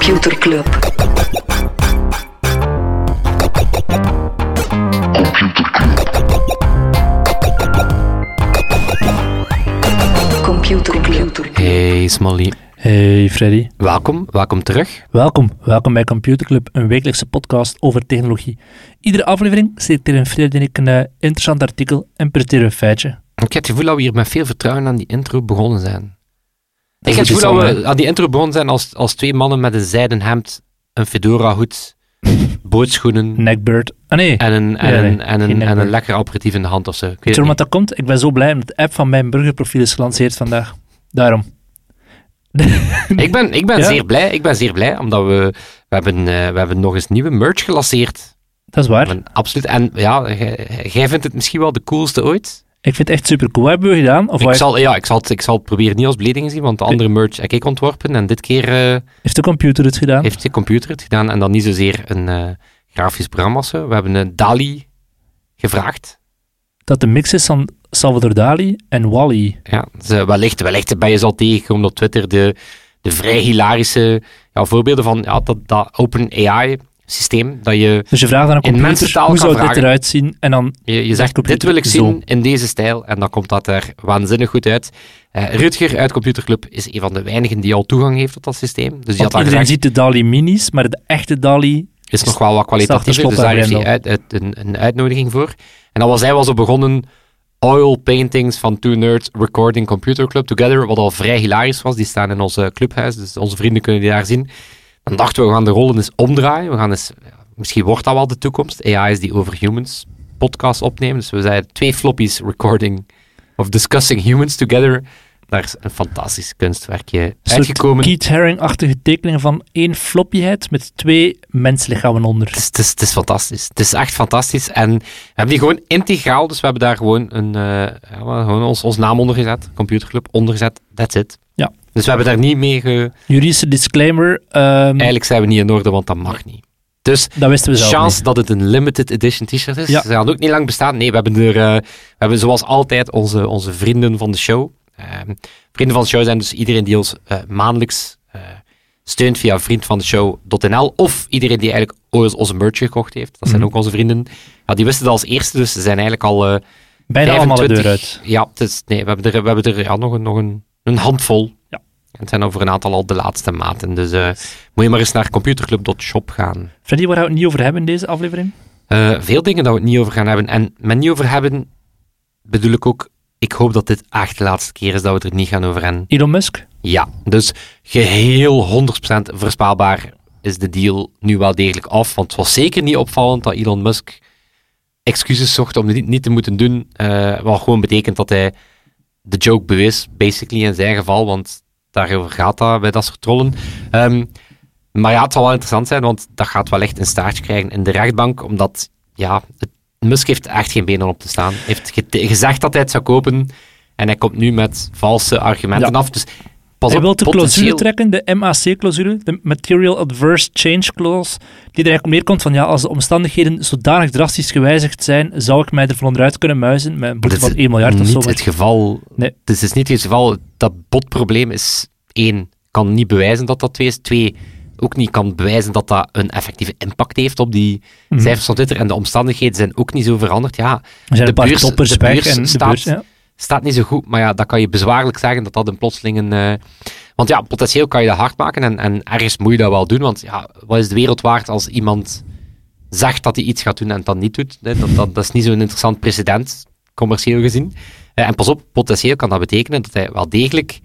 Computer Club. Computer Club. Hey Smolly, Hey Freddy, welkom, welkom terug. welkom. Welkom bij Computer Club, een wekelijkse podcast over technologie. Iedere aflevering selecteren Freddy en ik een eh, interessant artikel en presenteren een feitje. Ik heb het gevoel dat we hier met veel vertrouwen aan die intro begonnen zijn. Ik heb het gevoel dat we aan die intro begonnen zijn als, als twee mannen met een zijden hemd, een fedora hoed, bootschoenen Neckbird. Ah nee, en een, en, nee, een, en, een, en een neckbeard. lekker aperitief in de hand of zo. Ik weet je waarom dat komt? Ik ben zo blij omdat de app van mijn burgerprofiel is gelanceerd vandaag. Daarom. Ik ben, ik ben Ja? zeer blij, ik ben zeer blij, omdat we, we, hebben, eh, we hebben nog eens nieuwe merch gelanceerd. Dat is waar. absoluut, en ja, jij vindt het misschien wel de coolste ooit. Ik vind het echt super cool. Wat hebben we gedaan? Of Ik zal, ja, ik, zal het, ik zal het proberen niet als belediging zien, want de andere merch heb ik ontworpen en dit keer... eh, heeft de computer het gedaan? heeft de computer het gedaan en dan niet zozeer een eh, grafisch programma. We hebben een DALI gevraagd. Dat de mix is van Salvador Dali en Wally. Ja, ze, wellicht, wellicht ben je ze al tegengekomen op Twitter de, de vrij hilarische ja, voorbeelden van ja, dat, dat Open AI systeem. Dat je, Dus je vraagt aan een computer, hoe zou dit eruit zien? En dan je, je zegt, dit wil ik zo. zien in deze stijl en dan komt dat er waanzinnig goed uit. Eh Rutger uit Computerclub is een van de weinigen die al toegang heeft tot dat systeem. Dus die Want had iedereen ziet de DALI minis, maar de echte DALI... is nog wel wat kwalitatiever, Staat dus daar heeft hij slot uit, uit- een, een uitnodiging voor. En dan was hij wel zo begonnen, oil paintings van Two Nerds Recording Computer Club Together, wat al vrij hilarisch was. Die staan in ons eh, clubhuis, dus onze vrienden kunnen die daar zien. Dan dachten we, we gaan de rollen eens omdraaien. We gaan eens, misschien wordt dat wel de toekomst. AI is die over humans podcast opnemen. Dus we zeiden twee floppies recording of discussing humans together. Daar is een fantastisch kunstwerkje uitgekomen. Keith Haring-achtige tekeningen van één floppyheid met twee menslichamen onder. Het is, het, is, het is fantastisch. Het is echt fantastisch. En we hebben die gewoon integraal, dus we hebben daar gewoon, een, eh, ja, gewoon ons, ons naam onder gezet, computerclub onder gezet, that's it. Dus we hebben daar niet mee ge... Juridische disclaimer, ehm, Eigenlijk zijn we niet in orde, want dat mag niet. Dus dat wisten we zelf chance niet. dat het een limited edition t-shirt is. Ja. Ze gaan ook niet lang bestaan. Nee, we hebben er, eh, we hebben zoals altijd onze, onze vrienden van de show. Ehm, vrienden van de show zijn dus iedereen die ons eh, maandelijks eh, steunt via vriendvandeshow.nl of iedereen die eigenlijk ooit onze merch gekocht heeft. Dat zijn Mhm. ook onze vrienden. Ja, die wisten dat als eerste, dus ze zijn eigenlijk al Bijna allemaal de 25 deur uit. Ja, het is, nee, we hebben er, we hebben er ja, nog, een, nog een, een handvol. Het zijn over een aantal al de laatste maten. Dus eh, moet je maar eens naar computerclub.shop gaan. Freddy, waar we het niet over hebben in deze aflevering? Eh, veel dingen dat we het niet over gaan hebben. En met niet over hebben bedoel ik ook, ik hoop dat dit echt de laatste keer is dat we het er niet gaan over hebben. Elon Musk? Ja, dus geheel 100% voorspelbaar is de deal nu wel degelijk af. Want het was zeker niet opvallend dat Elon Musk excuses zocht om het niet, te moeten doen. eh, wat gewoon betekent dat hij de joke bewees, basically in zijn geval. Want daarover gaat dat bij dat soort trollen. Ehm, maar ja, het zal wel interessant zijn, want dat gaat wel echt een staartje krijgen in de rechtbank. Omdat, ja, het, Musk heeft echt geen benen op te staan. Hij heeft ge- gezegd dat hij het zou kopen. En hij komt nu met valse argumenten Ja. af. Dus pas Hij wil de clausule trekken, de MAC-clausule, de Material Adverse Change Clause, die er eigenlijk op neerkomt van ja, als de omstandigheden zodanig drastisch gewijzigd zijn, zou ik mij er van onderuit kunnen muizen met een boete van 1 miljard of zo. het geval. Nee. Het is niet het geval. Dat botprobleem is één, kan niet bewijzen dat dat twee is. Twee, ook niet kan bewijzen dat dat een effectieve impact heeft op die Mhm. cijfers van Twitter. En de omstandigheden zijn ook niet zo veranderd. Ja, Er zijn de beurs- de weg beurs en de beurs, ja. Staat niet zo goed. Maar ja, dat kan je bezwaarlijk zeggen dat dat een plotseling een... eh, want ja, potentieel kan je dat hard maken en, en ergens moet je dat wel doen. Want ja, wat is de wereld waard als iemand zegt dat hij iets gaat doen en het dan niet doet? Dat, dat, dat is niet zo'n interessant precedent, commercieel gezien. Eh, en pas op, potentieel kan dat betekenen dat hij wel degelijk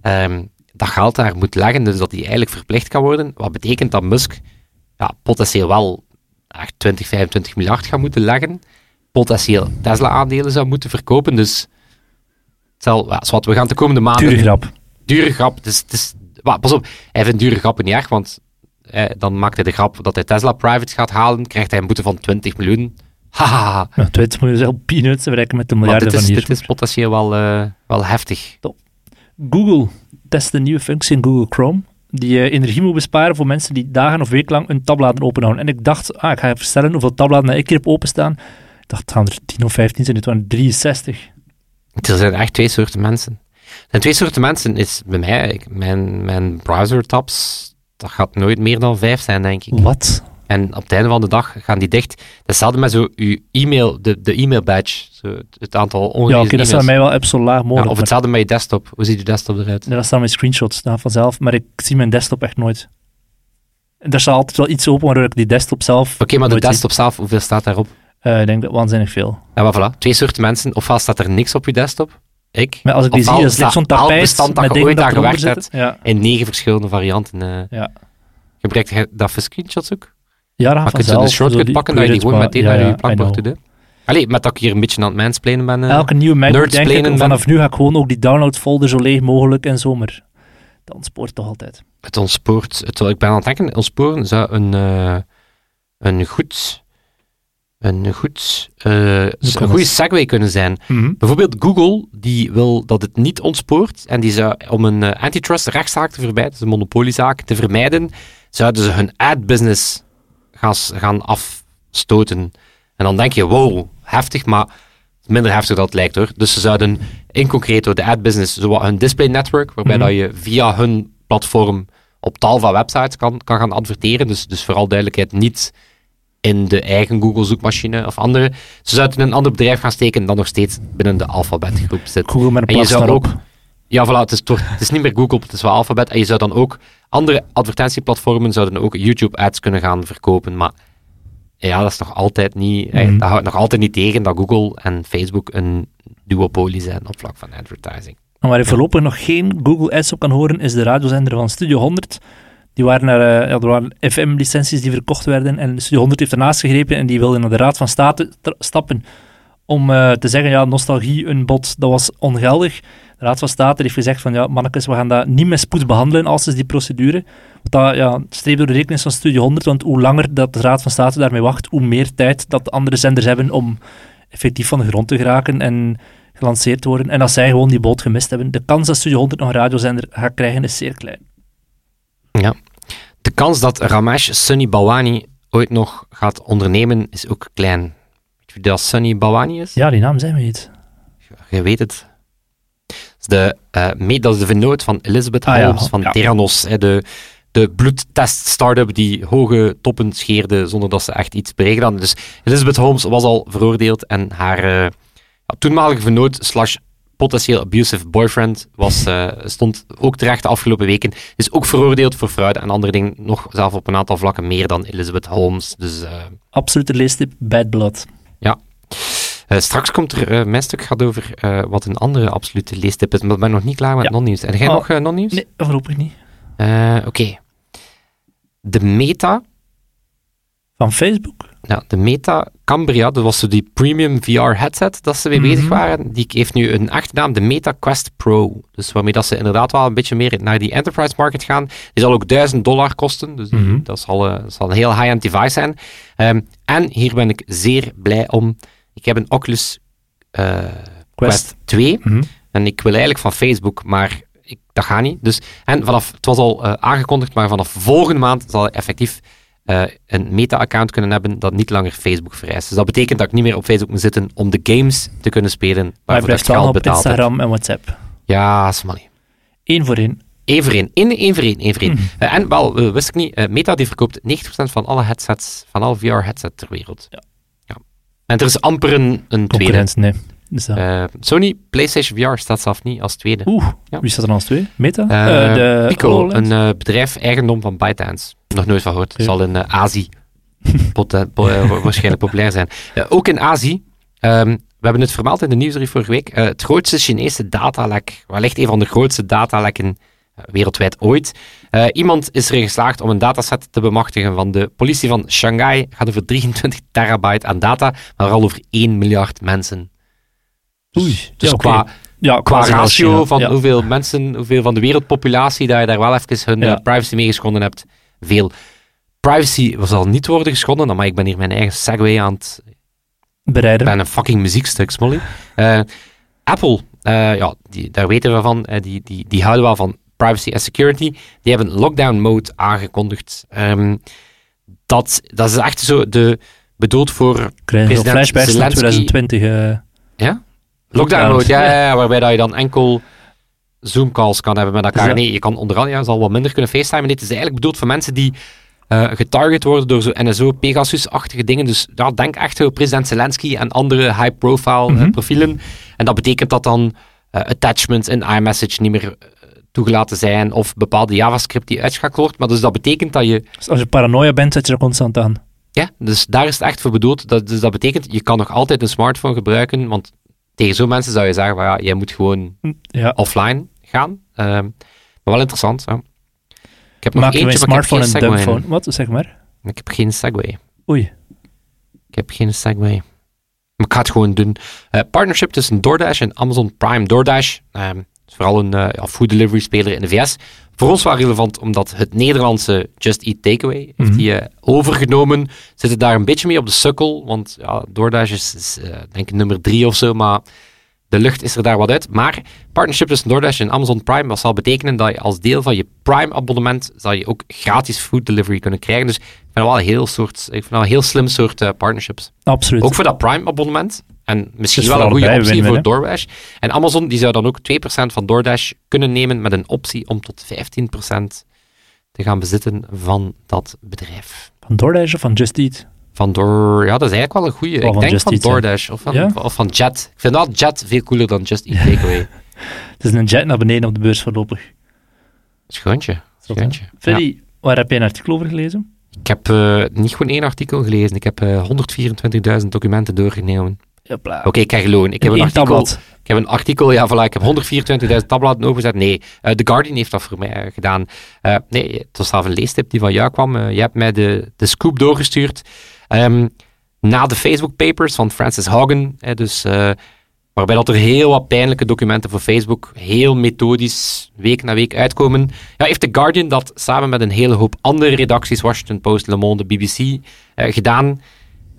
ehm, dat geld daar moet leggen, dus dat hij eigenlijk verplicht kan worden. Wat betekent dat Musk ja, potentieel wel echt 20, 25 miljard gaat moeten leggen. Potentieel Tesla-aandelen zou moeten verkopen. Dus zal, ja, zwart, we gaan de komende maanden... Dure grap. Dure grap. Het is, het is, pas op, hij vindt dure grappen niet erg, want eh, dan maakt hij de grap dat hij Tesla private gaat halen, krijgt hij een boete van 20 miljoen. Haha. Ja, 20 miljoen is heel peanuts vergelijken met de miljarden dit is, van hier. dit is potentieel wel, eh, wel heftig. Google test een nieuwe functie in Google Chrome die eh, energie moet besparen voor mensen die dagen of wekenlang hun tabbladen openhouden. En ik dacht, ah, ik ga even stellen hoeveel tabbladen ik hier heb openstaan. Ik dacht, het gaan er 10 of 15 zijn, het waren 63. Er zijn echt twee soorten mensen. Er zijn twee soorten mensen. Is bij mij, ik- mijn, mijn browser tabs dat gaat nooit meer dan vijf zijn, denk ik. Wat? En op het einde van de dag gaan die dicht. Hetzelfde met zo uw e-mail, de, de e-mail badge. Zo het, het aantal Ja, ongelezen oké, dat staat mij wel app zo laag Ja, mogelijk. of hetzelfde met je desktop. Hoe ziet je desktop eruit? maar- dat staan mijn screenshots staan vanzelf, maar ik zie mijn desktop echt nooit. En Er staat altijd wel iets open waardoor ik die desktop zelf Oké, maar de zie. desktop zelf, hoeveel staat daarop? Eh, ik denk dat waanzinnig veel. En maar voilà, twee soorten mensen. Ofwel staat er niks op je desktop. Ik. Maar als ik die zie, dat is staat zo'n tapijt bestand dat met je dingen ooit dat aan eronder gewerkt. Ja, In negen verschillende varianten. eh ja. Gebruik je dat voor screenshots ook? ja dat gaat je een shortcut pakken dat je die gewoon meteen naar je know. doet. Allee, met dat ik hier een beetje aan het mansplainen ben. eh. Elke nieuwe MacBook denk ik, ben. vanaf nu ga ik gewoon ook die download folder zo leeg mogelijk en zo, maar dat ontspoort toch altijd. Het ontspoort. Het, ik ben aan het denken, ontsporen zou een, een goed. Een, goed, eh, een goede segue kunnen zijn. Bijvoorbeeld Google, die wil dat het niet ontspoort. En die zou, om een eh, antitrust rechtszaak te vermijden, dus een monopoliezaak te vermijden, zouden ze hun ad-business gaan, s- gaan afstoten. En dan denk je, wow, heftig, maar minder heftig dan het lijkt hoor. Dus ze zouden in concreto de ad-business, zowat hun display network, waarbij Mhm. dat je via hun platform op tal van websites kan, kan gaan adverteren. Dus, dus vooral duidelijkheid, niet in de eigen Google zoekmachine of andere. Ze zouden een ander bedrijf gaan steken dat nog steeds binnen de alfabetgroep zit. Google met een En je plaats zou daarop. ook... Ja, voilà, het is, toch, het is niet meer Google, het is wel alfabet. En je zou dan ook... Andere advertentieplatformen zouden ook YouTube-ads kunnen gaan verkopen, maar ja, dat is nog altijd niet... Mhm. Dat houdt nog altijd niet tegen dat Google en Facebook een duopolie zijn op vlak van advertising. En waar je voorlopig nog geen Google Ads op kan horen, is de radiozender van Studio 100. Die waren er, eh, er waren FM-licenties die verkocht werden en Studio 100 heeft ernaast gegrepen en die wilde naar de Raad van State stappen om eh, te zeggen, ja, nostalgie, een bod, dat was ongeldig. De Raad van State heeft gezegd van, ja, mannetjes, we gaan dat niet met spoed behandelen als is die procedure. Wat dat, ja, streep door de rekening van Studio 100, want hoe langer dat de Raad van State daarmee wacht, hoe meer tijd dat de andere zenders hebben om effectief van de grond te geraken en gelanceerd te worden. En als zij gewoon die boot gemist hebben, de kans dat Studio 100 nog een radiozender gaat krijgen is zeer klein. Ja. De kans dat Ramesh Sunny Balwani ooit nog gaat ondernemen is ook klein. Weet je wie dat Sunny Balwani is? Ja, die naam zijn we niet. Je weet het. Dat is de, mee, dat is de vernoot van Elizabeth Ah, ja. Holmes van Ja. Theranos. hè, de, de bloedtest-startup die hoge toppen scheerde zonder dat ze echt iets bereikt hadden. Dus Elizabeth Holmes was al veroordeeld en haar eh, toenmalige vernoot slash potentieel abusive boyfriend was, eh, stond ook terecht de afgelopen weken. Is ook veroordeeld voor fraude en andere dingen. Nog zelf op een aantal vlakken meer dan Elizabeth Holmes. Dus eh, Absolute leestip, Bad Blood. eh, straks komt er, mijn stuk gaat over wat een andere absolute leestip is, maar ik ben nog niet klaar met Ja. non-nieuws. En jij Oh. nog non-nieuws? Nee, voorlopig niet. Oké. De Meta, Van Facebook? ja, de Meta Cambria, dat was zo die premium VR headset dat ze mee bezig Mhm. waren, die heeft nu een achternaam, de Meta Quest Pro. Dus waarmee dat ze inderdaad wel een beetje meer naar die enterprise market gaan. Die zal ook 1000 dollar kosten, dus Mhm. dat, zal, eh, zal een heel high-end device zijn. Ehm, en hier ben ik zeer blij om. Ik heb een Oculus eh, Quest 2. Mhm. En ik wil eigenlijk van Facebook, maar ik, dat gaat niet. Dus, en vanaf, het was al eh, aangekondigd, maar vanaf volgende maand zal ik effectief eh, een meta-account kunnen hebben dat niet langer Facebook vereist. Dus dat betekent dat ik niet meer op Facebook moet zitten om de games te kunnen spelen waarvoor blijft ik geld op betaald heb. Instagram en WhatsApp. Ja, smally. Eén voor één. Eén voor één. Eén, één voor één. één voor één. Mhm. Eh, en wel, eh, wist ik niet, Meta die verkoopt 90% van alle headsets, van alle VR-headsets ter wereld. Ja. ja. En er is amper een, een tweede. Nee. Dus dat. Sony PlayStation VR staat zelf niet als tweede. Oeh, ja. wie staat er als twee? Meta? Eh, de Pico, een bedrijf eigendom van ByteDance. Nog nooit van gehoord. Het zal in eh, Azië eh, wa- waarschijnlijk populair zijn. Eh, ook in Azië. ehm, we hebben het vermeld in de nieuwsbrief vorige week. eh, het grootste Chinese datalek, wellicht een van de grootste datalekken eh, wereldwijd ooit. Eh, iemand is erin geslaagd om een dataset te bemachtigen van de politie van Shanghai. Het gaat over 23 terabyte aan data, maar vooral over 1 miljard mensen. Oei. Dus ja, oké. qua, ja, qua ratio China. van Ja. hoeveel mensen, hoeveel van de wereldpopulatie, dat je daar wel even hun eh, privacy mee geschonden hebt, veel. Privacy zal niet worden geschonden, maar ik ben hier mijn eigen segue aan het... Bereiden. Ik ben een fucking muziekstuk, Smolly. Eh, Apple, eh, ja, die, daar weten we van, eh, die, die, die houden wel van privacy en security. Die hebben lockdown mode aangekondigd. Ehm, dat, dat is echt zo de, bedoeld voor president flashbacks naar Zelensky- 2020. eh. Lockdown mode, ja, ja, ja, waarbij dat je dan enkel Zoom-calls kan hebben met elkaar. Dus Nee, je kan onder andere, ja, zal wat minder kunnen facetimen. Het is eigenlijk bedoeld voor mensen die eh, getarget worden door zo NSO, Pegasus-achtige dingen. Dus ja, denk echt zo president Zelensky en andere high-profile eh, Mhm. profielen. En dat betekent dat dan eh, attachments in iMessage niet meer toegelaten zijn of bepaalde JavaScript die uitgeschakeld wordt. Maar dus dat betekent dat je Dus als je paranoia bent, zet je er constant aan. ja, dus daar is het echt voor bedoeld. Dat, dus dat betekent, je kan nog altijd een smartphone gebruiken, want tegen zo'n mensen zou je zeggen, van, ja, jij moet gewoon Ja. offline gaan. Ehm, maar wel interessant. Ja. Ik heb nog een maar smartphone en dumbphone. Wat? Zeg maar. Ik heb geen Segway. Oei. Ik heb geen Segway. Maar ik ga het gewoon doen. Eh, partnership tussen DoorDash en Amazon Prime. DoorDash ehm, is vooral een ja, food delivery speler in de VS. Voor ons wel relevant, omdat het Nederlandse Just Eat Takeaway heeft Mhm. die eh, overgenomen. Zitten daar een beetje mee op de sukkel, want ja, DoorDash is, is eh, denk ik nummer drie of zo, maar de lucht is er daar wat uit. Maar partnership tussen DoorDash en Amazon Prime, dat zal betekenen dat je als deel van je Prime-abonnement, zal je ook gratis food delivery kunnen krijgen. Dus ik vind dat wel een heel, soort, ik vind wel een heel slim soort eh, partnerships. Absoluut. Ook voor dat Prime-abonnement. En misschien Dus wel een goede optie voor DoorDash. En Amazon die zou dan ook 2% van DoorDash kunnen nemen met een optie om tot 15% te gaan bezitten van dat bedrijf. Van DoorDash of van Just Eat? Van Door, ja, dat is eigenlijk wel een goede. Ik denk Just van Eat. DoorDash of van, Ja? of van Jet. Ik vind wel Jet veel cooler dan Just Eat Takeaway. Het is een jet naar beneden op de beurs voorlopig. Schoontje. Schoontje. Ja. Freddy, waar heb jij een artikel over gelezen? Ik heb eh, niet gewoon één artikel gelezen. Ik heb eh, 124.000 documenten doorgenomen. Oké, ik ga geloven. Ik heb een artikel. tabblad. Ik heb een artikel, ja, voilà, ik heb 124.000 tabbladen overgezet. Nee, eh, The Guardian heeft dat voor mij eh, gedaan. Eh, nee, het was zelf een leestip die van jou kwam. Eh, je hebt mij de, de scoop doorgestuurd. Ehm, na de Facebook papers van Francis Haugen, hè, dus, eh, waarbij dat er heel wat pijnlijke documenten voor Facebook heel methodisch week na week uitkomen, ja, heeft The Guardian dat samen met een hele hoop andere redacties, Washington Post, Le Monde, BBC, eh, gedaan.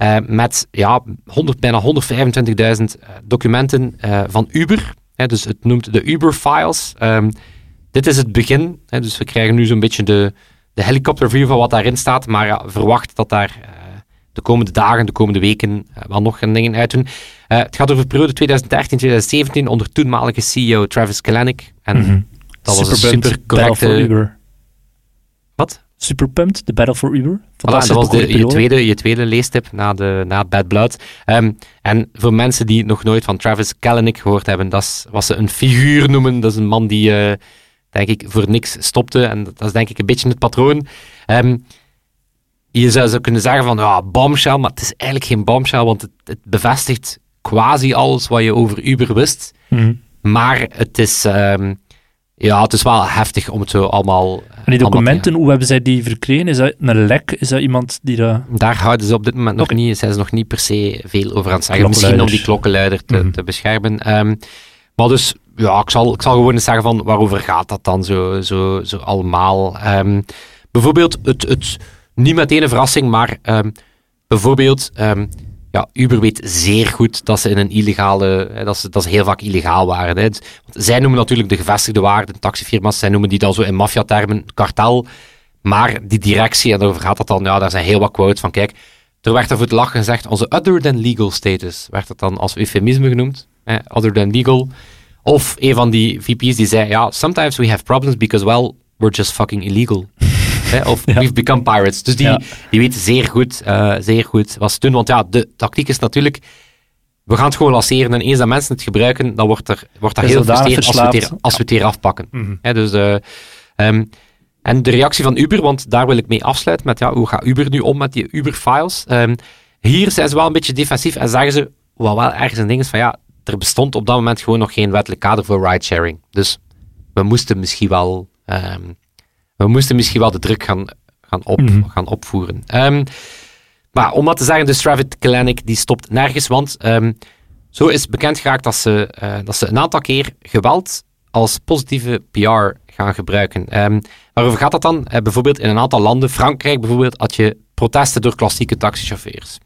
Eh, met ja, 100, bijna 125.000 eh, documenten eh, van Uber. Hè, dus het noemt de Uber-files. Ehm, dit is het begin. Hè, dus we krijgen nu zo'n beetje de, de helikopterview van wat daarin staat. Maar ja, verwacht dat daar de komende dagen, de komende weken wel nog een dingen uit doen. Het gaat over de periode 2013-2017 onder toenmalige CEO Travis Kalanick. En Mhm. dat was een super correcte... Uber. Wat? Superpumped, de Battle for Uber. Voilà, dat was de, je, tweede, je tweede leestip na, de, na Bad Blood. Ehm, en voor mensen die nog nooit van Travis Kalanick gehoord hebben, dat is wat ze een figuur noemen. Dat is een man die, eh, denk ik, voor niks stopte. En dat is denk ik een beetje het patroon. Ehm, je zou zo kunnen zeggen van, ja, bombshell, maar het is eigenlijk geen bombshell, want het, het bevestigt quasi alles wat je over Uber wist. Mhm. Maar het is, ehm, ja, het is wel heftig om het zo allemaal... En die documenten, hoe hebben zij die verkregen? Is dat een lek? Is dat iemand die dat... Daar houden ze op dit moment nog niet, zijn ze nog niet per se veel over aan het zeggen. Misschien om die klokkenluider te, Mhm. te beschermen. Ehm, maar dus, ja, ik zal, ik zal gewoon eens zeggen van waarover gaat dat dan zo, zo, zo allemaal. Ehm, bijvoorbeeld, het, het, niet meteen een verrassing, maar ehm, bijvoorbeeld, ja, Uber weet zeer goed dat ze in een illegale, hè, dat, ze, dat ze heel vaak illegaal waren. Hè. Zij noemen natuurlijk de gevestigde waarden, taxifirma's, zij noemen die dan zo in maffiatermen kartel. Maar die directie, en daarover gaat dat dan, ja, daar zijn heel wat quotes van, kijk, er werd er voor het lachen gezegd, onze other than legal status, werd het dan als eufemisme genoemd, hè, other than legal. Of een van die VP's die zei, ja, sometimes we have problems because, well, we're just fucking illegal. Hè, of Ja. we've become pirates. Dus die, Ja. die weten zeer goed, eh, zeer goed wat ze doen. Want ja, de tactiek is natuurlijk, we gaan het gewoon lanceren en eens dat mensen het gebruiken, dan wordt er, wordt dat heel frustrerend als we, het hier, verslaafd. als we het hier afpakken. Mhm. Hè, dus, eh, ehm, en de reactie van Uber, want daar wil ik mee afsluiten met ja, hoe gaat Uber nu om met die Uber-files? Ehm, hier zijn ze wel een beetje defensief en zeggen ze, wat wel ergens een ding is van ja, er bestond op dat moment gewoon nog geen wettelijk kader voor ridesharing. Dus we moesten misschien wel, ehm, we moesten misschien wel de druk gaan, gaan, op, Mhm. gaan opvoeren. Ehm, maar om wat te zeggen, de Travis Kalanick die stopt nergens, want ehm, zo is bekend geraakt dat ze, eh, dat ze een aantal keer geweld als positieve PR gaan gebruiken. Ehm, waarover gaat dat dan? Eh, bijvoorbeeld in een aantal landen, Frankrijk bijvoorbeeld, had je protesten door klassieke taxichauffeurs.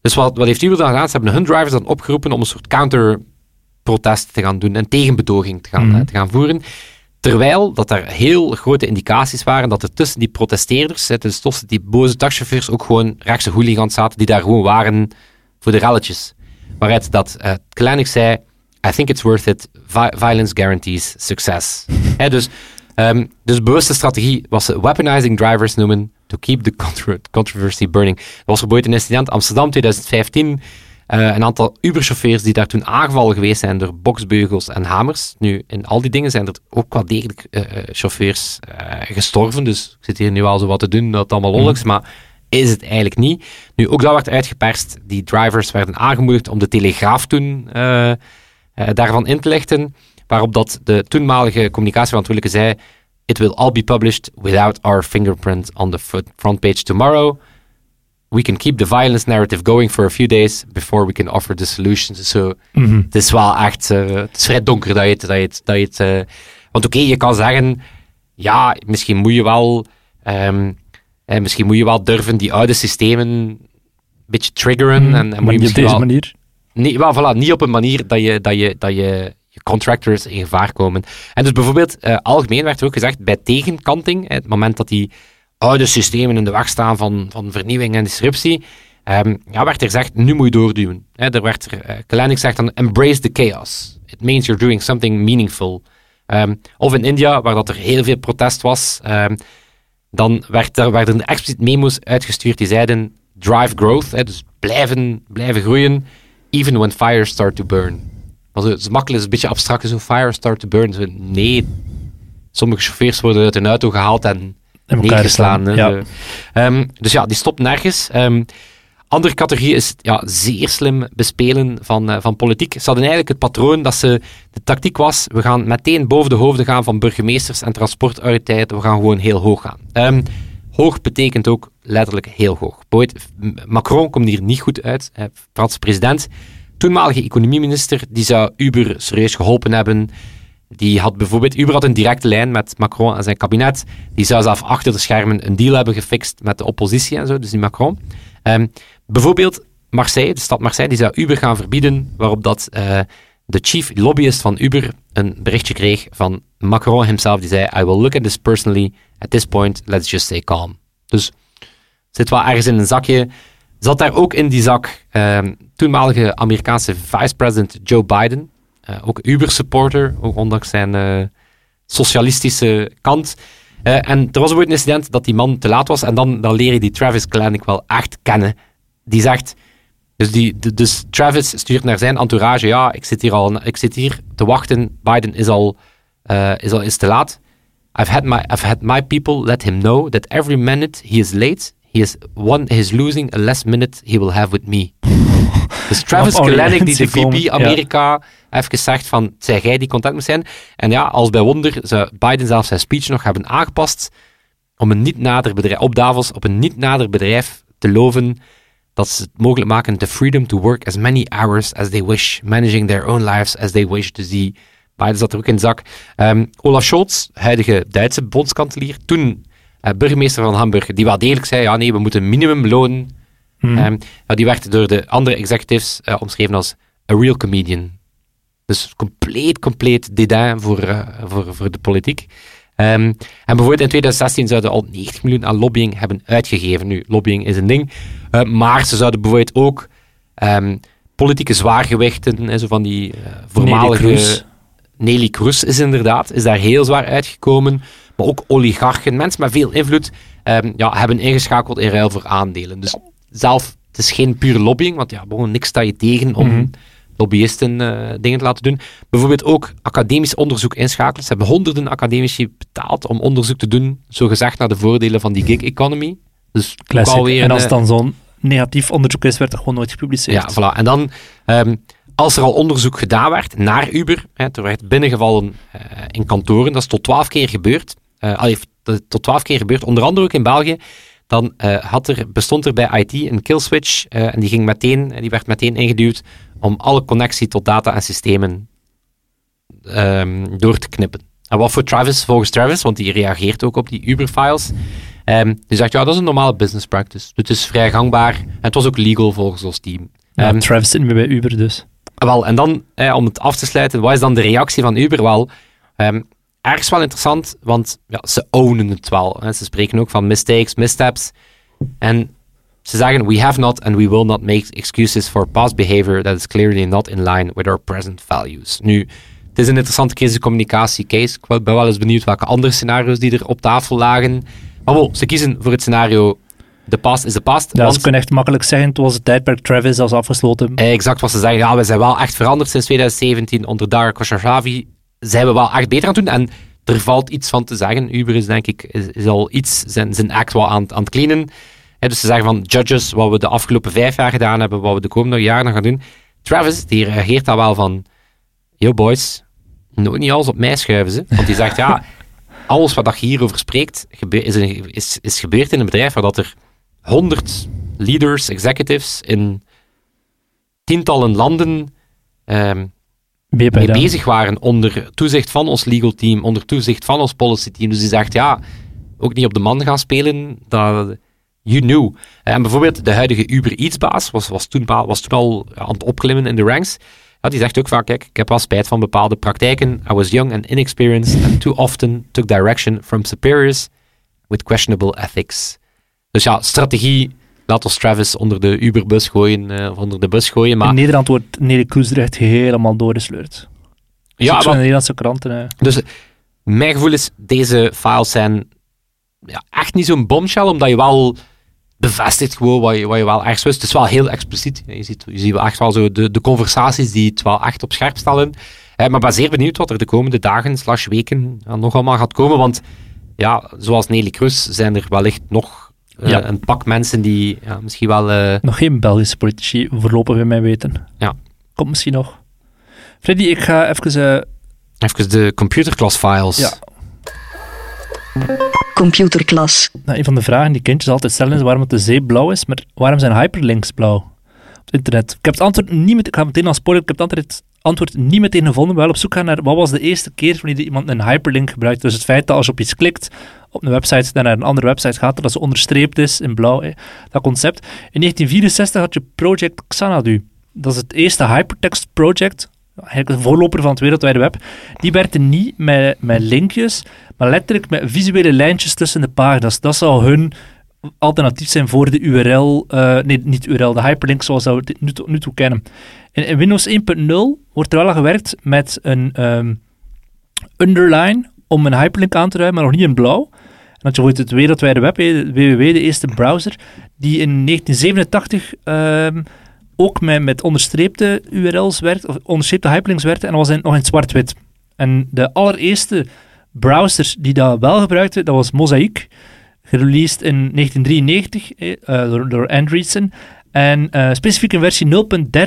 Dus wat, wat heeft Uber dan gedaan? Ze hebben hun drivers dan opgeroepen om een soort counterprotest te gaan doen, een tegenbedoging te gaan, Mhm. eh, te gaan voeren. Terwijl dat er heel grote indicaties waren dat er tussen die protesteerders, dus tussen die boze taxichauffeurs, ook gewoon rechtse hooligans zaten die daar gewoon waren voor de relletjes. Waaruit dat uh, zei, I think it's worth it. Vi- violence guarantees success. Dus, ehm, dus bewuste strategie was ze weaponizing drivers noemen to keep the contro- controversy burning. Er was er ooit een incident Amsterdam 2015. Eh, een aantal Uber-chauffeurs die daar toen aangevallen geweest zijn door boksbeugels en hamers. Nu, in al die dingen zijn er ook wel degelijk eh, eh, chauffeurs gestorven. Dus ik zit hier nu al zo wat te doen dat het allemaal lollig is, maar is het eigenlijk niet. Nu, ook dat werd uitgeperst. Die drivers werden aangemoedigd om de Telegraaf toen daarvan in te lichten, waarop dat de toenmalige communicatieverantwoordelijke zei It will all be published without our fingerprint on the front page tomorrow. We can keep the violence narrative going for a few days before we can offer the solutions. So, Mhm. Het is wel echt... eh, het is vrij donker dat je het... Dat je het, dat je het eh, want oké, je kan zeggen... Ja, misschien moet je wel... ehm, eh, misschien moet je wel durven die oude systemen een beetje triggeren. Mhm. En, en Maar moet je niet op deze wel, manier. Nee, wel, voilà, niet op een manier dat je, dat je, dat je, je contractors in gevaar komen. En dus bijvoorbeeld, eh, algemeen werd er ook gezegd, bij tegenkanting, het moment dat die oude systemen in de weg staan van, van vernieuwing en disruptie, ehm, ja, werd er gezegd, nu moet je doorduwen. Hè, er werd er, uh, zegt dan, embrace the chaos. It means you're doing something meaningful. Ehm, of in India, waar dat er heel veel protest was, ehm, dan werd er, werden er expliciet memo's uitgestuurd die zeiden, drive growth, dus blijven, blijven groeien, even when fires start to burn. Zo, het is makkelijk, het is een beetje abstract, zo fire start to burn. Nee, sommige chauffeurs worden uit hun auto gehaald en En elkaar neergeslaan. slaan. hè. Ja. Ehm, dus ja, die stopt nergens. Ehm, andere categorie is ja, zeer slim bespelen van, eh, van politiek. Ze hadden eigenlijk het patroon dat ze... De tactiek was, we gaan meteen boven de hoofden gaan van burgemeesters en transportautoriteiten. We gaan gewoon heel hoog gaan. Ehm, hoog betekent ook letterlijk heel hoog. Macron komt hier niet goed uit, hè, Franse president. Toenmalige economieminister, die zou Uber serieus geholpen hebben. Die had bijvoorbeeld, Uber had een directe lijn met Macron en zijn kabinet. Die zou zelf achter de schermen een deal hebben gefixt met de oppositie en zo, dus die Macron. Ehm, bijvoorbeeld Marseille, de stad Marseille, die zou Uber gaan verbieden, waarop dat eh, de chief lobbyist van Uber een berichtje kreeg van Macron himself, die zei, I will look at this personally. At this point, let's just stay calm. Dus zit wel ergens in een zakje. Zat daar ook in die zak ehm, toenmalige Amerikaanse vice-president Joe Biden, ook Uber-supporter, ook ondanks zijn eh, socialistische kant. Eh, en er was ooit een incident dat die man te laat was, en dan, dan leer je die Travis Kalanick wel echt kennen. Die zegt, dus, die, de- dus Travis stuurt naar zijn entourage, ja, ik zit hier al, ik zit hier te wachten, Biden is al, eh, is al is te laat. I've had, my, I've had my people let him know that every minute he is late, he is, one, he is losing a less minute he will have with me. Dus Travis Kalanick, die de VP. Amerika heeft gezegd van, zij jij die content moet zijn. En ja, als bij wonder zou Biden zelfs zijn speech nog hebben aangepast om een niet nader bedrijf, op Davos, op een niet nader bedrijf te loven dat ze het mogelijk maken the freedom to work as many hours as they wish, managing their own lives as they wish. Dus die Biden zat er ook in de zak. Ehm, Olaf Scholz, huidige Duitse bondskanselier, toen eh, burgemeester van Hamburg, die wel degelijk zei, ja nee, we moeten minimumloon. Mhm. Ehm, maar die werd door de andere executives eh, omschreven als a real comedian. Dus compleet, compleet dédain voor, eh, voor, voor de politiek. Ehm, en bijvoorbeeld in 2016 zouden al 90 miljoen aan lobbying hebben uitgegeven. Nu, lobbying is een ding. Eh, maar ze zouden bijvoorbeeld ook ehm, politieke zwaargewichten, hè, zo van die eh, voormalige... Nelly Kroes is inderdaad, is daar heel zwaar uitgekomen. Maar ook oligarchen, mensen met veel invloed, ehm, ja, hebben ingeschakeld in ruil voor aandelen. Dus zelf, het is geen pure lobbying, want ja, gewoon niks sta je tegen om Mhm. Lobbyisten eh, dingen te laten doen. Bijvoorbeeld ook academisch onderzoek inschakelen. Ze hebben honderden academici betaald om onderzoek te doen, zogezegd naar de voordelen van die gig economy. Dus Classic. alweer En als een, het dan zo'n negatief onderzoek is, werd er gewoon nooit gepubliceerd. ja, voilà. En dan, ehm, als er al onderzoek gedaan werd naar Uber, hè, er werd binnengevallen eh, in kantoren, dat is tot twaalf keer gebeurd. eh allee, dat is tot twaalf keer gebeurd, onder andere ook in België. Dan eh, had er, bestond er bij IT een killswitch eh, en die, ging meteen, die werd meteen ingeduwd om alle connectie tot data en systemen ehm, door te knippen. En wat voor Travis, volgens Travis, want die reageert ook op die Uber-files, ehm, die zegt, ja, dat is een normale business practice. Het is vrij gangbaar en het was ook legal volgens ons team. Ja, Ehm, Travis zit bij Uber, dus. wel, en dan, eh, om het af te sluiten, wat is dan de reactie van Uber? Wel, ehm, ergens wel interessant, want ja, ze ownen het wel. Hè. Ze spreken ook van mistakes, missteps. En ze zeggen, we have not and we will not make excuses for past behavior that is clearly not in line with our present values. Nu, het is een interessante crisiscommunicatie-case. Ik ben wel eens benieuwd welke andere scenario's die er op tafel lagen. Maar wel, ze kiezen voor het scenario de past is de past. Ja, want- ze kunnen echt makkelijk zeggen, het was het tijdperk Travis als afgesloten. exact wat ze zeggen. Ja, we zijn wel echt veranderd sinds 2017 onder Dara Khosrowshahi. Zijn we wel echt beter aan het doen. En er valt iets van te zeggen. Uber is denk ik is, is al iets zijn, zijn act wel aan, aan het cleanen. Dus ze zeggen van judges, wat we de afgelopen vijf jaar gedaan hebben, wat we de komende jaren gaan doen. Travis, die reageert daar wel van, yo boys, nooit niet alles op mij schuiven ze. Want die zegt, ja, alles wat je hierover spreekt, is, een- is, is gebeurd in een bedrijf waar dat er 100 leaders, executives in tientallen landen ehm, mee bezig waren onder toezicht van ons legal team, onder toezicht van ons policy team. Dus die zegt, ja, ook niet op de man gaan spelen, dat you knew. En bijvoorbeeld de huidige Uber Eats baas was, was, toen, was toen al aan het opklimmen in de ranks. Ja, die zegt ook vaak, kijk, ik heb wel spijt van bepaalde praktijken. I was young and inexperienced and too often took direction from superiors with questionable ethics. Dus ja, strategie, laat ons Travis onder de Uberbus gooien, eh, of onder de bus gooien. Maar In Nederland wordt Nelly Kroesdrecht helemaal doorgesleurd. ja, wat- in de Nederlandse kranten. eh. Dus mijn gevoel is, deze files zijn ja, echt niet zo'n bombshell, omdat je wel bevestigt gewoon wat je, wat je wel ergens wist. Het is wel heel expliciet. Je ziet, je ziet wel echt wel zo de, de conversaties die het wel echt op scherp stellen. Eh, maar ben zeer benieuwd wat er de komende dagen slash weken ja, nog allemaal gaat komen, want ja, zoals Nelly Kroes zijn er wellicht nog eh, Ja. een pak mensen die ja, misschien wel... eh, Nog geen Belgische politici voorlopig bij mij weten. Ja. Komt misschien nog. Freddy, ik ga even... eh, even de computerclass files. Ja. Computerklas. nou, een van de vragen die kindjes altijd stellen is waarom het de zee blauw is, maar waarom zijn hyperlinks blauw op het internet? Ik heb het antwoord niet met, ik ga meteen al spoilen, ik heb het antwoord, antwoord niet meteen gevonden, wel op zoek gaan naar wat was de eerste keer wanneer iemand een hyperlink gebruikt. Dus het feit dat als je op iets klikt op een website, dan naar een andere website gaat, dat ze onderstreept is in blauw, hè, dat concept. In 1964 had je Project Xanadu. Dat is het eerste hypertext project, eigenlijk een voorloper van het wereldwijde web. Die werkte niet met, met linkjes, maar letterlijk met visuele lijntjes tussen de pagina's. Dat zou hun alternatief zijn voor de URL, eh, nee, niet URL, de hyperlink zoals we het nu, nu toe kennen. In, in Windows 1.0 wordt er wel gewerkt met een ehm, underline om een hyperlink aan te duiden, maar nog niet in blauw. En dat je bijvoorbeeld het wereldwijde web, www, de eerste browser, die in 1987 ehm, ook met, met onderstreepte URL's werkt, of onderstreepte hyperlinks werkte, en dat was in, nog in zwart-wit. En de allereerste browser die dat wel gebruikte, dat was Mosaic, gereleased in 1993 eh, eh, door, door Andreessen. En eh, specifiek in versie 0.13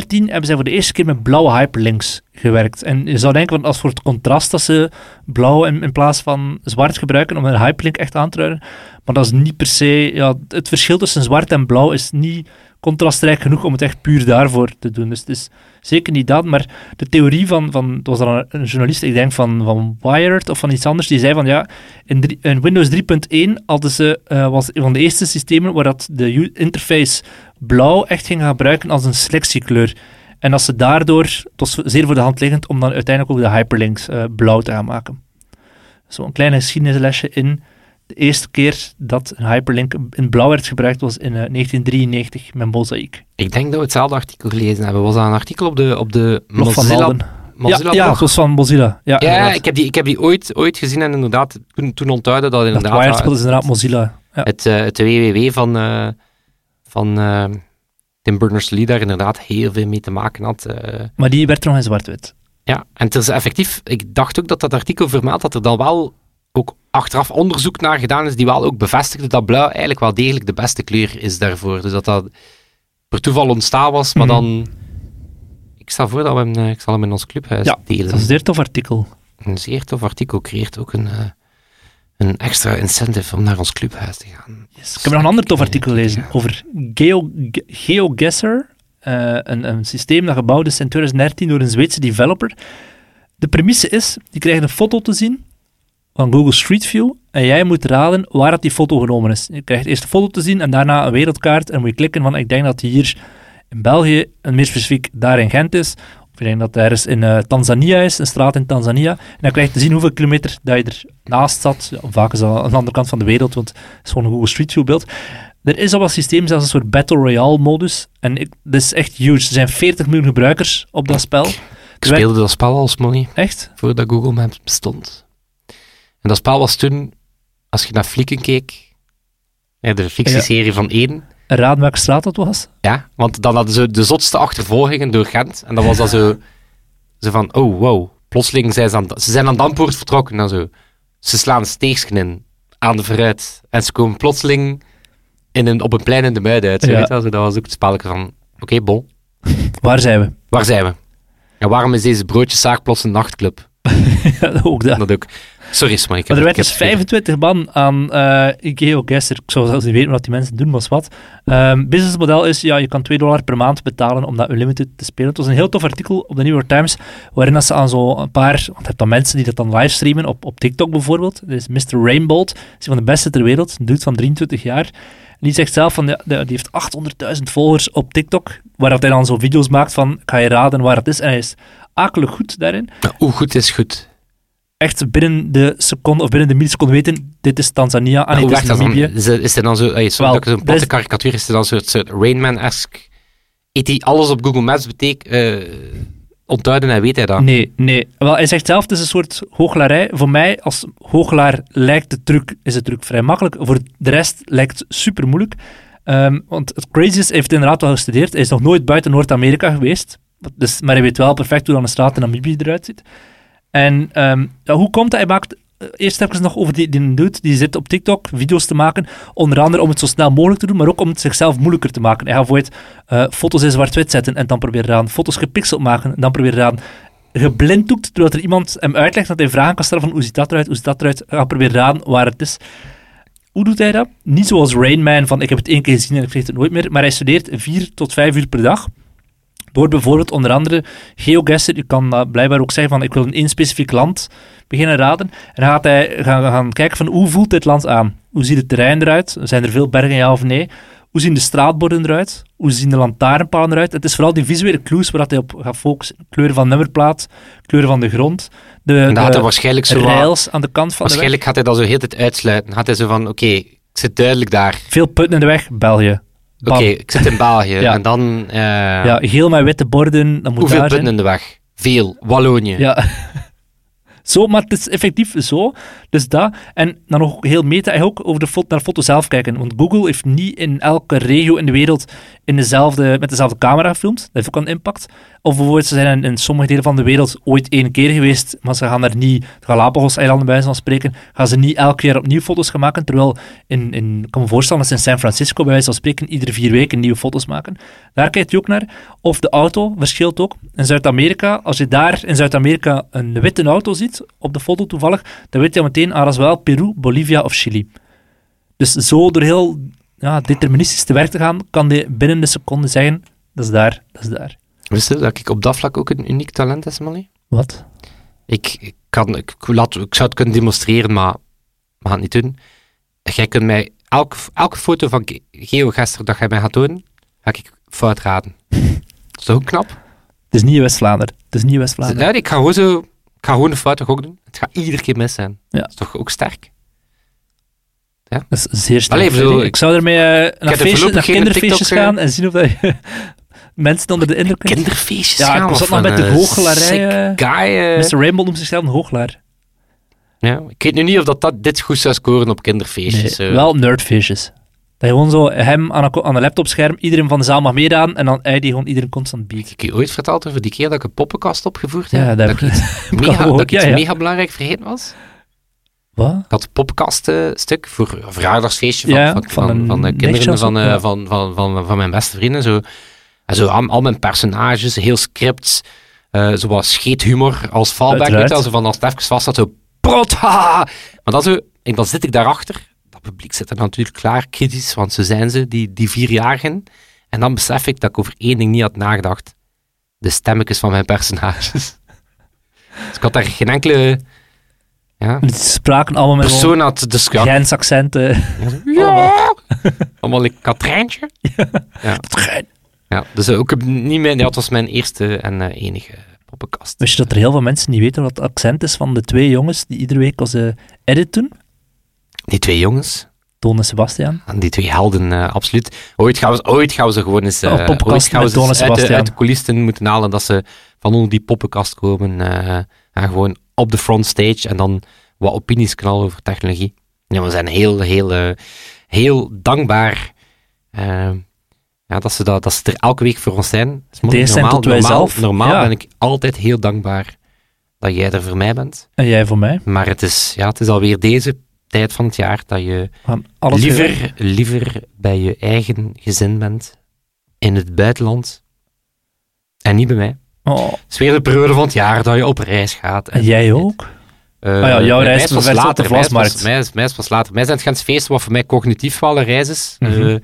hebben zij voor de eerste keer met blauwe hyperlinks gewerkt. En je zou denken, van als voor het contrast dat ze blauw in, in plaats van zwart gebruiken om een hyperlink echt aan te duiden. Maar dat is niet per se... Ja, het verschil tussen zwart en blauw is niet contrastrijk genoeg om het echt puur daarvoor te doen. Dus het is zeker niet dat, maar de theorie van, van er was dan een, journalist, ik denk van, van Wired of van iets anders, die zei van ja, in, Windows 3.1 hadden ze, eh, was een van de eerste systemen waar dat de interface blauw echt ging gebruiken als een selectiekleur. En als ze daardoor, het was zeer voor de hand liggend om dan uiteindelijk ook de hyperlinks eh, blauw te gaan maken. Zo'n klein geschiedenislesje in de eerste keer dat een hyperlink in blauw werd gebruikt was in eh, 1993 met Mosaic. Ik denk dat we hetzelfde artikel gelezen hebben. Was dat een artikel op de, op de Blog van Mozilla. Mozilla ja, ja, het was van Mozilla. Ja, Ja, ik heb die, ik heb die ooit, ooit gezien en inderdaad toen, toen ontduidde dat Dat inderdaad Wired is inderdaad Mozilla. Ja. het, eh, het www van, eh, van eh, Tim Berners-Lee daar inderdaad heel veel mee te maken had. eh. Maar die werd nog in zwart-wit. ja, en het is effectief, ik dacht ook dat dat artikel vermeldt dat er dan wel ook achteraf onderzoek naar gedaan is die wel ook bevestigde dat blauw eigenlijk wel degelijk de beste kleur is daarvoor. Dus dat dat per toeval ontstaan was, maar Mhm. dan... Ik stel voor dat we hem, eh, ik zal hem in ons clubhuis Ja, delen. Dat is een zeer tof artikel. Een zeer tof artikel creëert ook een, eh, een extra incentive om naar ons clubhuis te gaan. Ik heb nog een ander tof artikel gelezen over Geo, GeoGuessr. eh, een, een systeem dat gebouwd is in 2013 door een Zweedse developer. De premisse is, je krijgt een foto te zien van Google Street View en jij moet raden waar dat die foto genomen is. Je krijgt eerst een foto te zien en daarna een wereldkaart en moet je klikken van ik denk dat hier in België, en meer specifiek daar in Gent is, of ik denk dat er ergens in eh, Tanzania is, een straat in Tanzania. En dan krijg je te zien hoeveel kilometer dat je er naast zat. Ja, vaak is dat aan de andere kant van de wereld, want het is gewoon een Google Street View beeld. Er is al wat systeem, zelfs een soort Battle Royale modus. En ik, dat is echt huge. Er zijn 40 miljoen gebruikers op dat spel. Ik speelde dat spel als money, Echt? voordat Google Maps bestond. En dat spel was toen, als je naar Flikken keek, ja, de fictieserie van één, Een raad welke straat dat was? ja, want dan hadden ze de zotste achtervolgingen door Gent, en dan was dat zo, zo van, oh wow, plotseling zijn ze aan, ze zijn aan Dampoort vertrokken, en zo. Ze slaan steegsken in, aan de vooruit, en ze komen plotseling in een, op een plein in de muiden uit, zo, Ja. weet je wel, zo, dat was ook het spelletje van, oké, bon, Waar zijn we? waar zijn we? En waarom is deze broodjeszaak plots een nachtclub? Ja, ook dat. Dat ook. Sorry, Smike. ik Maar er werd ik dus heb- 25 man aan eh GeoGuessr. Ik zou zelfs niet weten wat die mensen doen, maar wat. Ehm businessmodel is, ja, je kan 2 dollar per maand betalen om dat unlimited te spelen. Het was een heel tof artikel op de New York Times, waarin dat ze aan zo'n paar, want je hebt dan mensen die dat dan livestreamen op, op TikTok bijvoorbeeld. Is Mr. Rainbolt, is een van de beste ter wereld, een dude van 23 jaar. En die zegt zelf van, ja, die heeft 800.000 volgers op TikTok, waar dat hij dan zo video's maakt van, ga je raden waar het is. En hij is akelig goed daarin Hoe goed is goed? Echt binnen de seconde of binnen de milliseconde weten, dit is Tanzania, Hoe dit is? Namibië. Is, is er dan zo, ey, sorry zo'n er platte is- karikatuur, is er dan zo'n soort Rainman-esque? Eet hij alles op Google Maps betekent, eh ontduiden en weet hij dat? Nee, nee. Wel, hij zegt zelf, het is een soort hooglarij. Voor mij, als hooglaar, lijkt de truc, is de truc vrij makkelijk. Voor de rest lijkt het super moeilijk. Ehm, want het crazy is, hij heeft inderdaad wel gestudeerd. Hij is nog nooit buiten Noord-Amerika geweest. Dus, maar hij weet wel perfect hoe dan een straat in Namibië eruit ziet. En ehm, hoe komt dat? Hij maakt eh, eerst even nog over die, die dude die zit op TikTok video's te maken. Onder andere om het zo snel mogelijk te doen, maar ook om het zichzelf moeilijker te maken. Hij gaat bijvoorbeeld eh, foto's in zwart-wit zetten en dan proberen eraan. Foto's gepixeld maken en dan proberen eraan. Geblinddoekt, terwijl er iemand hem uitlegt dat hij vragen kan stellen van hoe ziet dat eruit, hoe ziet dat eruit. Ga proberen eraan waar het is. Hoe doet hij dat? Niet zoals Rain Man, van ik heb het één keer gezien en ik vergeet het nooit meer. Maar hij studeert vier tot vijf uur per dag. Door bijvoorbeeld onder andere GeoGuessr, je kan blijkbaar ook zeggen van ik wil in één specifiek land beginnen raden. En dan gaat hij gaan, gaan kijken van hoe voelt dit land aan? Hoe ziet het terrein eruit? Zijn er veel bergen, ja of nee? Hoe zien de straatborden eruit? Hoe zien de lantaarnpalen eruit? Het is vooral die visuele clues waar hij op gaat focussen. Kleuren van nummerplaat, kleuren van de grond, de, En gaat de hij waarschijnlijk zo rails aan de kant van de weg. Waarschijnlijk gaat hij dat zo heel de tijd uitsluiten. Gaat hij zo van, oké, ik zit duidelijk daar. Veel putten in de weg, België. Oké, ik zit in België. Ja. En dan... eh, Ja, geel met witte borden, dat moet hoeveel daar punten zijn. in de weg? Veel. Wallonië. Ja. Zo, maar het is effectief zo. Dus dat. En dan nog heel meta, en ook over de foto, naar de foto zelf kijken. Want Google heeft niet in elke regio in de wereld in dezelfde, met dezelfde camera gefilmd. Dat heeft ook een impact. Of bijvoorbeeld, ze zijn in, sommige delen van de wereld ooit één keer geweest, maar ze gaan daar niet, de Galapagos-eilanden bij van spreken, gaan ze niet elk jaar opnieuw foto's gaan maken. Terwijl, in, in, ik kan me voorstellen dat ze in San Francisco bij wijze van spreken iedere vier weken nieuwe foto's maken. Daar kijkt hij ook naar. Of de auto verschilt ook. In Zuid-Amerika, als je daar in Zuid-Amerika een witte auto ziet, op de foto toevallig, dan weet je meteen, ah, dat is wel Peru, Bolivia of Chili. Dus zo door heel ja, deterministisch te werk te gaan, kan hij binnen de seconde zeggen, dat is daar, dat is daar. Wist je dat ik op dat vlak ook een uniek talent heb, Molly? Wat? Ik, ik, kan, ik, laat, ik zou het kunnen demonstreren, maar we gaan het niet doen. Jij kunt mij elke, elke foto van Ge- GeoGuessr dat jij mij gaat tonen, ga ik fout raden. Dat is toch ook knap? Het is niet West-Vlaanderen. Het is niet West-Vlaanderen. Ja, ik ga gewoon zo... Ik ga gewoon een fout ook doen. Het gaat iedere keer mis zijn. Ja. Dat is toch ook sterk? Dat is zeer sterk. Allee, zo, ik zou ermee eh, naar, er feestjes, kinderfeestjes TikTok, eh, gaan en zien of dat je mensen onder de indruk. Kinderfeestjes Ja, gaan. ik zat nog met de eh, hooggelarij, sick eh, guy, eh. Mr. Rainbow noemt zichzelf een hooglaar. Ja, ik weet nu niet of dat, dat dit goed zou scoren op kinderfeestjes. Nee, wel nerdfeestjes. Dat je gewoon zo hem aan een, aan een laptopscherm, iedereen van de zaal mag meedaan en dan hij die gewoon iedereen constant biedt. Ik heb je ooit verteld over die keer dat ik een poppenkast opgevoerd heb? Ja, dat dat ik iets, mega, dat ik iets ja, ja. mega belangrijk vergeten was. Wat? Ik had een voor een verjaardagsfeestje van, Ja, van, van van, een van de kinderen van, ja. van, van, van, van mijn beste vrienden. Zo. En zo al, al mijn personages, heel scripts, eh zoals scheethumor als fallback. Weet je, zo van als het even vast zat, zo prot, haha. Maar dan, zo, en dan zit ik daarachter. Dat publiek zit er natuurlijk klaar, kritisch, want zo zijn ze, die, die vierjarigen. En dan besef ik dat ik over één ding niet had nagedacht. De stemmetjes van mijn personages. Dus ik had daar geen enkele ja, Die spraken allemaal met persoon had dus ja, ja. Allemaal een Katrijntje. Gein. Ja, dus ook een- niet mijn, ja, het was mijn eerste en eh, enige poppenkast. Wist je dat er heel veel mensen niet weten wat het accent is van de twee jongens die iedere week onze edit doen? Die twee jongens. Toon en Sebastian. En die twee helden, eh, absoluut. Ooit gaan, we, ooit gaan we ze gewoon eens, Een eh, poppenkast ooit gaan we ze eens uit, de, uit de coulissen moeten halen dat ze van onder die poppenkast komen eh, en gewoon op de front stage en dan wat opinies knallen over technologie. Ja, we zijn heel, heel, eh, heel dankbaar eh, ja, dat, ze dat, dat ze er elke week voor ons zijn. Is. Deze zijn normaal, tot wij normaal, zelf. normaal Ja. ben ik altijd heel dankbaar dat jij er voor mij bent. En jij voor mij. Maar het is, ja, het is alweer deze tijd van het jaar dat je liever, liever bij je eigen gezin bent in het buitenland en niet bij mij. Oh, Het is weer de periode van het jaar dat je op reis gaat. en jij ook? Ah ja, jouw reis was op de later. Mij is pas- Vlasmarkt. Mij is, mij is pas later. Mij zijn het feesten wat voor mij cognitief een reis is. Mhm. Eh,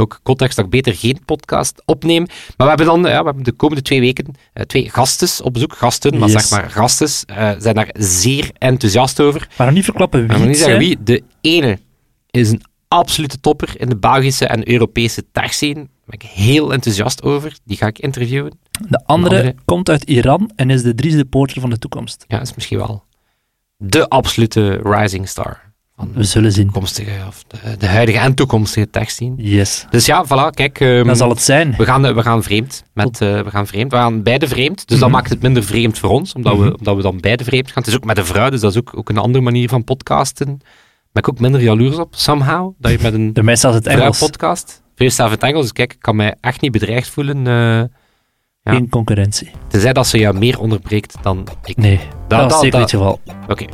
ook context dat ik beter geen podcast opneem. Maar we hebben dan ja, we hebben de komende twee weken eh, twee gasten op bezoek. Gasten, maar Yes. zeg maar gasten. eh, zijn daar zeer enthousiast over. Maar nog niet verklappen wie Maar niet zeggen wie. De ene is een absolute topper in de Belgische en Europese techscene. Daar ben ik heel enthousiast over. Die ga ik interviewen. De andere, De andere- komt uit Iran en is de Dries de Poorter van de toekomst. Ja, is misschien wel de absolute rising star van We zullen zien. toekomstige, of de, de huidige en toekomstige techscene. Yes. Dus ja, voilà, kijk. ehm, Dan zal het zijn. we, gaan, eh, we gaan vreemd. Met, eh, we gaan vreemd. We gaan beide vreemd. Dus dat Mhm. maakt het minder vreemd voor ons, omdat, Mhm. we, omdat we dan beide vreemd gaan. Het is ook met een vrouw, dus dat is ook, ook een andere manier van podcasten. Ben ik ook minder jaloers op, somehow. Dat je met een Bij mij staat het Engels. podcast. Veel staat in het Engels, dus kijk, ik kan mij echt niet bedreigd voelen. eh ja. Geen concurrentie. tenzij dat ze jou meer onderbreekt dan ik. Nee, dat, is dat- zeker dat- niet het geval. Oké.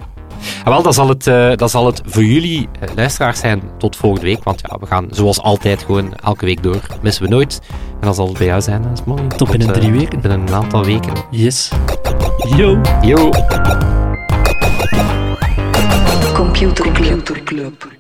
En wel, dan zal, het, eh, dan zal het voor jullie eh, luisteraars zijn tot volgende week. Want ja, we gaan zoals altijd gewoon elke week door. Missen we nooit. En dan zal het bij jou zijn, dat is mooi. Tot binnen drie weken. Binnen een aantal weken. Yes. Yo. Yo! Computer Club.